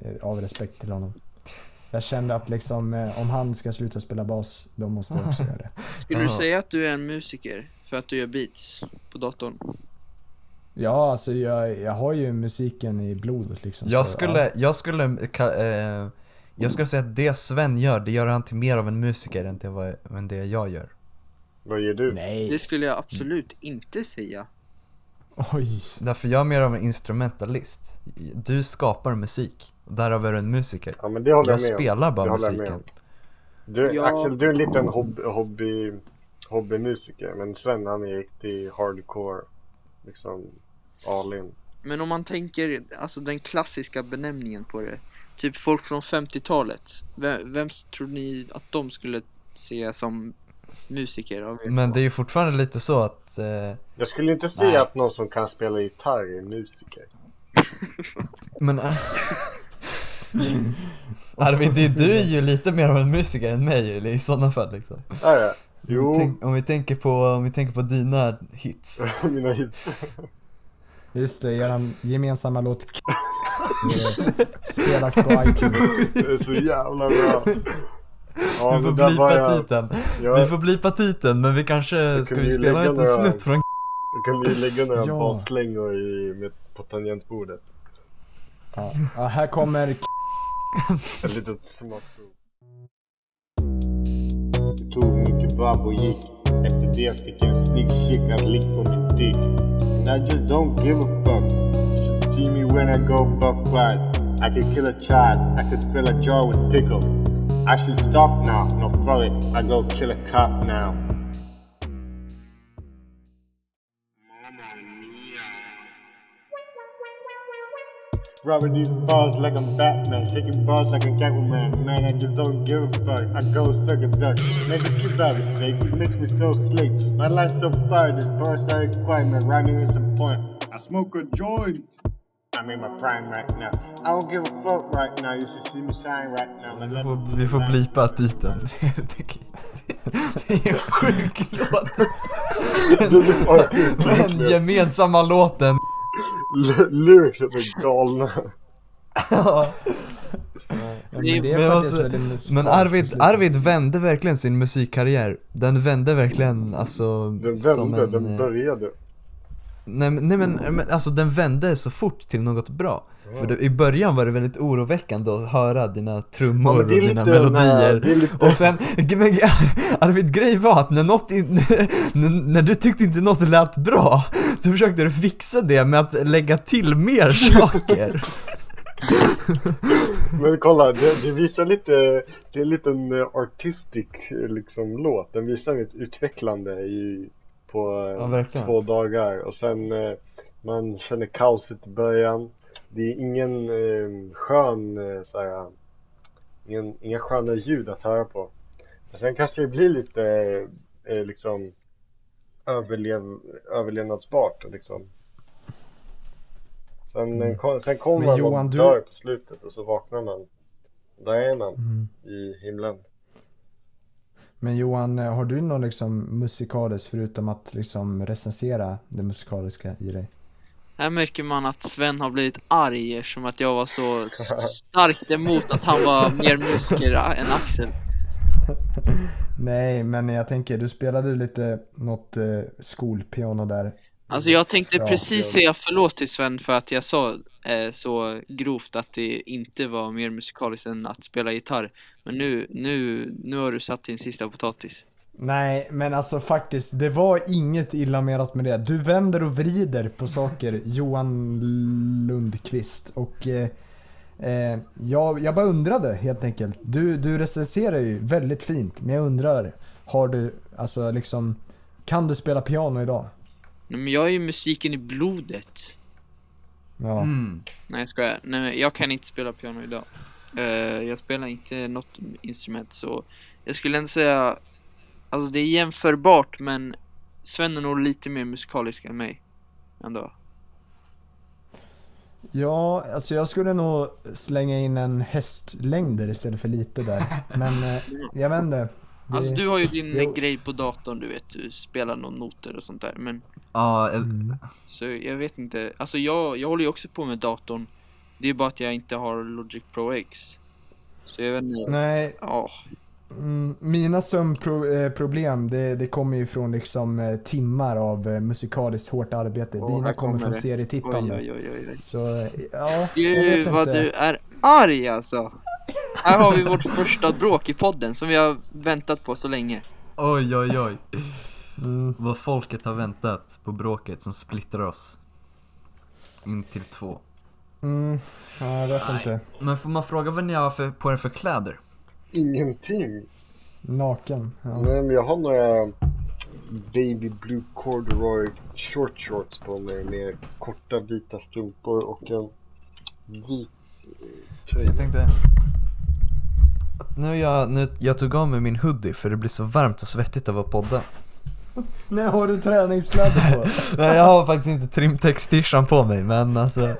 eh, av respekt till honom. Jag kände att liksom, eh, om han ska sluta spela bas, då måste jag också göra det. Skulle du säga att du är en musiker för att du gör beats på datorn? Ja, alltså jag, jag har ju musiken i blodet liksom. Jag så, skulle, jag skulle, ka- eh, jag skulle säga att det Sven gör, det gör han till mer av en musiker än det, vad, än det jag gör. Vad ger du? Nej, Det skulle jag absolut inte säga. oj. Därför jag är mer av en instrumentalist. Du skapar musik, därav är du en musiker. Ja men det håller Jag jag med om. spelar bara Det musiken. om. Du, Ja. Axel, du är en liten hobby, hobby, hobbymusiker. Men Sven han är riktig hardcore. Liksom all in. Men om man tänker, alltså den klassiska benämningen på det. Typ folk från 50-talet. Vem, vem tror ni att de skulle se som musiker? Av Men det är ju fortfarande lite så att, eh, Jag skulle inte säga Nej. att någon som kan spela gitarr är musiker. men Arvid, det- du är ju lite mer av en musiker än mig eller, i sådana fall liksom. Är det? Jo, Tänk, om, vi tänker på, om vi tänker på dina hits. mina hits. Just det, eran gemensamma låt eh, spelas på iTunes. Det är så jävla bra. Ja, vi får blipa jag- titeln. Ja, Vi får blipa titeln, men vi kanske, ska vi spela lite några- snutt från Då kan vi lägga några Ja. baslängor i, med, på tangentbordet. Ja. Ja, här kommer Ett litet smått prov. Det tog min kebab och gick. Efter det fick jag en kick att lick på min dick. And I just don't give a fuck. Should see me when I go buck wild. I could kill a child. I could fill a jar with pickles. I should stop now. No fuck it. I go kill a cop now. Rubbing these balls like I'm Batman, shaking balls like a Catwoman. Man, I just don't give a fuck. I go suck a duck. Man, this keep out of sake. It makes me so slick. My life's so fire. This I quiet. My rhyming is on point. I smoke a joint. I'm in my prime right now. I don't give a fuck right now. You should see me shine right now. Vi får, vi får blipa titeln. Det är en sjuk låt. Den gemensamma låten. Lyricsen är galna. Ja, men det är Men alltså- Men Arvid. Arvid vände verkligen sin musikkarriär. Den vände verkligen alltså Den som vände, en, den eh, började. Nej, men- nej men, men alltså den vände så fort till något bra. För det, i början var det väldigt oroväckande att höra dina trummor och dina melodier. lite- Och sen, men, Arvid grej var att när något, in, när, du tyckte inte något lät bra så försökte du fixa det med att lägga till mer saker. Men kolla, det, det visar lite, det är en liten artistic liksom låt. Den visar ett utvecklande i, på eh, Ja, två dagar. Och sen eh, man känner kaoset i början. Det är ingen eh, skön, eh, såhär, ingen, inga sköna ljud att höra på. Men sen kanske det blir lite eh, liksom överlev, överlevnadsbart liksom. Sen, eh, kom, sen kommer man Johan, och du- dör på slutet och så vaknar man. Där är man Mm. i himlen. Men Johan, eh, har du någon liksom musikaliskt förutom att liksom recensera det musikaliska i dig? Här märker man att Sven har blivit arg eftersom att jag var så starkt emot att han var mer musiker än Axel. Nej, men jag tänker, du spelade lite något eh, skolpiano där. Alltså jag tänkte precis jag- säga förlåt till Sven för att jag sa eh, så grovt att det inte var mer musikaliskt än att spela gitarr. Men nu, nu, nu har du satt din sista potatis. Nej, men alltså faktiskt, det var inget illa menat med det. Du vänder och vrider på saker, Johan Lundqvist. Och eh, Eh, jag, jag bara undrade helt enkelt. Du, du recenserar ju väldigt fint, men jag undrar, har du, alltså liksom, kan du spela piano idag? Nej, men jag är ju musiken i blodet. Ja. Mm. Nej jag skojar. Nej jag kan inte spela piano idag. Eh, jag spelar inte något instrument så jag skulle ändå säga Alltså det är jämförbart men Sven är nog lite mer musikalisk än mig. Ändå. Ja, alltså jag skulle nog slänga in en hästlängder istället för lite där. Men eh, jag vet inte. Det- Alltså du har ju din Jo. grej på datorn du vet, du spelar någon noter och sånt där men Ja, Mm. Så jag vet inte, alltså jag, jag håller ju också på med datorn Det är bara att jag inte har Logic Pro X Så jag vet inte, Nej, ja mm, mina sömnproblem det, det kommer ju från liksom eh, timmar av eh, musikaliskt hårt arbete. Åh, Dina kommer kommer från det. Serietittande. oj oj oj, oj. Så eh, ja, jag Gud vet vad inte. du är arg alltså Här har vi vårt första bråk i podden som vi har väntat på så länge oj oj oj. Mm, Vad folket har väntat på bråket som splittrar oss. In till två. mm, ja, jag vet inte. Men får man fråga vad ni har för, på er för kläder? Ingenting. Naken. Ja. Nej men jag har några baby blue corduroy short shorts på mig med korta vita strumpor och en vit eh, tröja. Jag tänkte nu jag, nu, jag tog av mig min hoodie för det blir så varmt och svettigt av att podda. Nej, har du träningskläder på? Nej jag har faktiskt inte trimtex-tishan på mig men alltså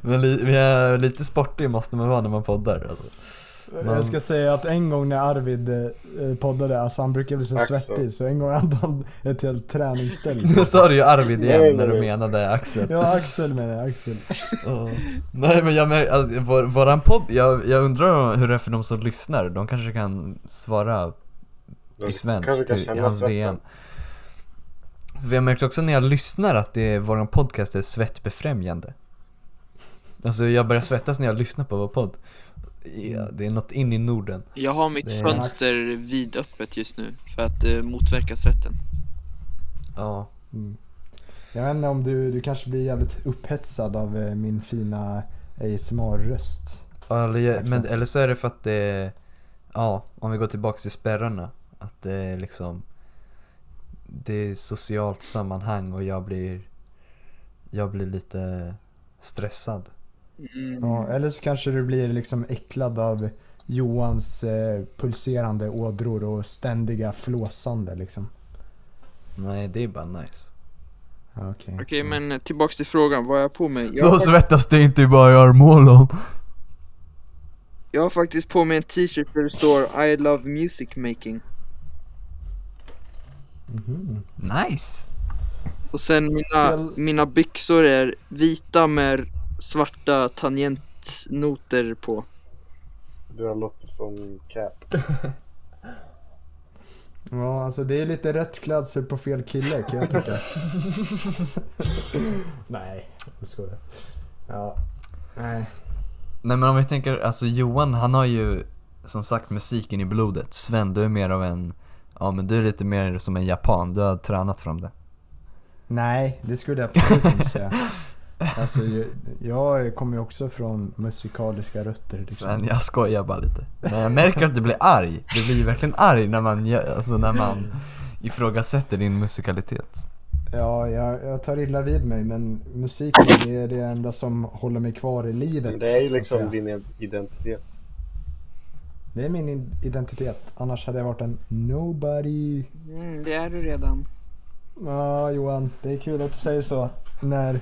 Men li, vi är lite sportig måste man vara när man poddar alltså. Jag ska säga att en gång när Arvid eh, poddade, alltså han brukar bli så Axel. svettig så en gång hade han ett helt träningsställ. Nu sa du ju Arvid igen Nej, när nej, du menade Axel Ja, Axel menar jag, Axel. Ja. Nej men jag märker, alltså, vår, våran podd, jag, jag undrar hur det är för de som lyssnar, de kanske kan svara i Sven, till, hans. DM Vi har märkt också när jag lyssnar att det är, våran podcast är svettbefrämjande Alltså jag börjar svettas när jag lyssnar på vår podd ja, Det är något in i Norden. Jag har mitt Det är fönster vidöppet just nu för att eh, motverka svetten. Ja, Jag vet inte om du, du kanske blir jävligt upphetsad av eh, min fina ASMR-röst. eller, Exakt. men, eller så är det för att det ja, om vi går tillbaks till spärrarna Att det är liksom Det är socialt sammanhang och jag blir Jag blir lite stressad mm. Ja, eller så kanske du blir liksom äcklad av Johans eh, pulserande ådror och ständiga flåsande liksom. Nej det är bara nice Okej. Okej men eh, tillbaks till frågan, vad har jag på mig? Jag har, Då svettas det inte bara i armhålan jag har faktiskt på mig en t-shirt där det står I love music making Mhm. Nice! Och sen mina, mina byxor är vita med svarta tangentnoter på Det har låtit som cap. Ja, alltså det är lite rätt klädsel på fel kille kan jag tycka. Nej, jag skojar. Ja. Nej. Nej men om vi tänker, alltså Johan han har ju som sagt musiken i blodet Sven du är mer av en, ja men du är lite mer som en japan, du har tränat fram det Nej, det skulle jag absolut inte säga. Alltså, jag, jag kommer ju också från musikaliska rötter. Liksom. Sven jag skojar bara lite Men jag märker att du blir arg, du blir verkligen arg när man, alltså när man ifrågasätter din musikalitet Ja, jag, jag tar illa vid mig men musiken det är det enda som håller mig kvar i livet. Men det är ju liksom din identitet. Det är min in- identitet. Annars hade jag varit en nobody. mm, Det är du redan Ja, Johan, det är kul att du säger så. När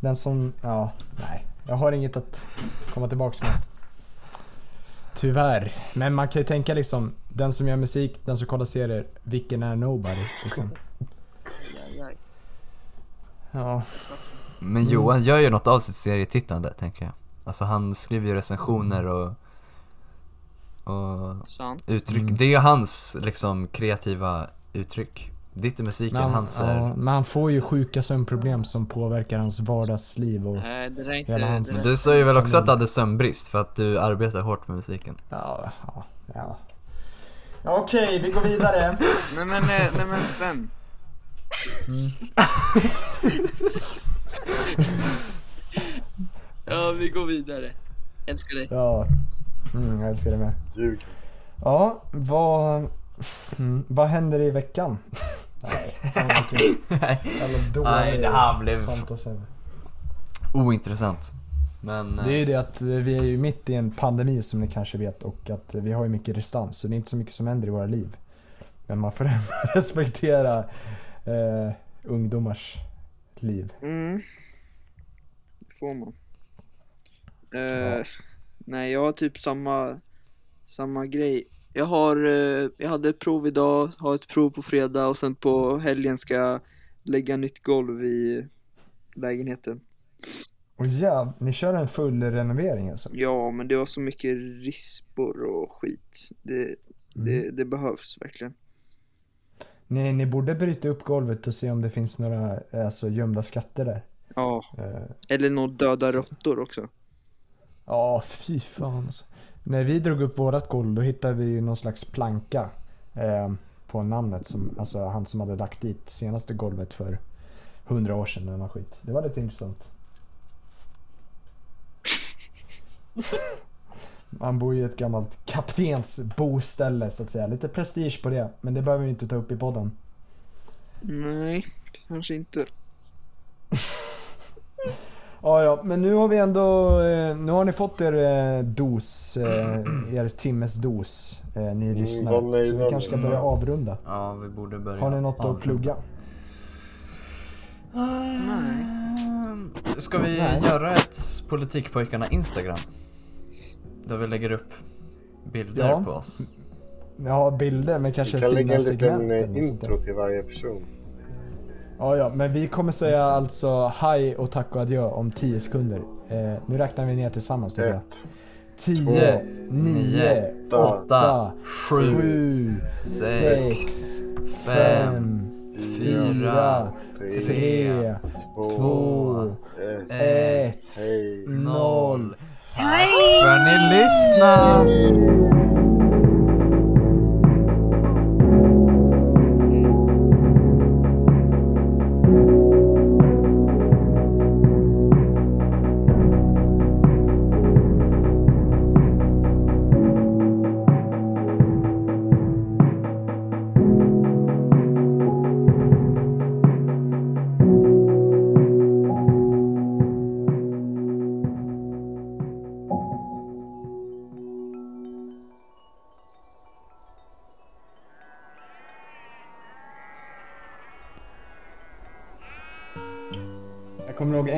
den som, ja, nej. Jag har inget att komma tillbaks med. Tyvärr. Men man kan ju tänka liksom, den som gör musik, den som kollar serier, vilken är nobody? Liksom. Ja, Men Johan gör ju något av sitt serietittande tänker jag Alltså han skriver ju recensioner och, och Sant uttryck, Mm. det är ju hans liksom kreativa uttryck Ditt är musiken, men, han, hans är ja, men han får ju sjuka sömnproblem som påverkar hans vardagsliv och Nej det inte, Hela det hans- du sa ju väl också att du hade sömnbrist för att du arbetar hårt med musiken? Ja, ja, ja. Okej, vi går vidare. nej men, eh, nej men Sven Ja, vi går vidare. Älskar dig. Ja. Mm, jag älskar det med. Ljug. Ja, vad... Mm, vad händer i veckan? Nej, fan vad kul. Dålig Nej, det här blev- sånt att säga. Ointressant. Men... Det är ju det att vi är ju mitt i en pandemi som ni kanske vet och att vi har ju mycket distans så det är inte så mycket som händer i våra liv. Men man får respektera eh, ungdomars liv. Mm. Det får man. Eh, Nej, jag har typ samma, samma grej. Jag har, eh, jag hade ett prov idag, har ett prov på fredag och sen på helgen ska jag lägga nytt golv i lägenheten. Och jäv, ni kör en full renovering alltså? Ja, men det var så mycket rispor och skit. Det, det, det behövs verkligen. Ni, ni borde bryta upp golvet och se om det finns några alltså, gömda skatter där. Ja, Eh, eller några döda råttor också. Ja, fy fan alltså. När vi drog upp vårat golv då hittade vi ju någon slags planka eh, på namnet som, alltså han som hade lagt dit senaste golvet för hundra år sedan eller något skit. Det var lite intressant. Man bor ju i ett gammalt kaptensboställe så att säga. Lite prestige på det, men det behöver vi inte ta upp i podden. Nej, kanske inte. Ja, ja, men nu har vi ändå, eh, nu har ni fått er eh, dos, eh, er timmes dos, ni lyssnare. nöjda Så vi kanske ska börja avrunda. Ja, vi borde börja. Har ni något att avrunda. plugga? Ska vi Nej. göra ett Politikpojkarna Instagram? Där vi lägger upp bilder Ja. på oss. Ja, bilder med kanske Vi kan lägga fina en liten segment. intro till varje person. Ja, ja, men vi kommer säga alltså hej och tack och adjö om 10 sekunder. Eh, nu räknar vi ner tillsammans tycker jag. Ett, 10, 9, åtta, 8, sju, 7, sex, 6, fem, 5, fyra, 4, 3, 2, ett. 1, Hej. 0. Tack för att ni lyssnade!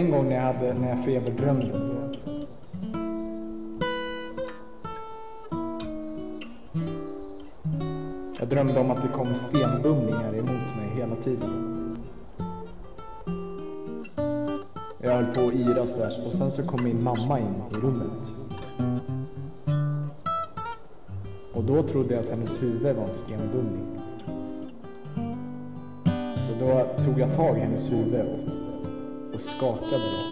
En gång när jag, hade, när jag feberdrömde. Jag drömde om att det kom stenbumlingar emot mig hela tiden. Jag höll på att yra sådär och sen så kom min mamma in i rummet. Och då trodde jag att hennes huvud var en stenbumling. Så då tog jag tag i hennes huvud och, och skakade det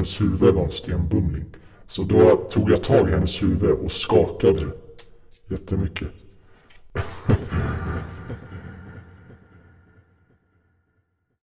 hennes huvud var en stenbumling. Så då tog jag tag i hennes huvud och skakade det jättemycket.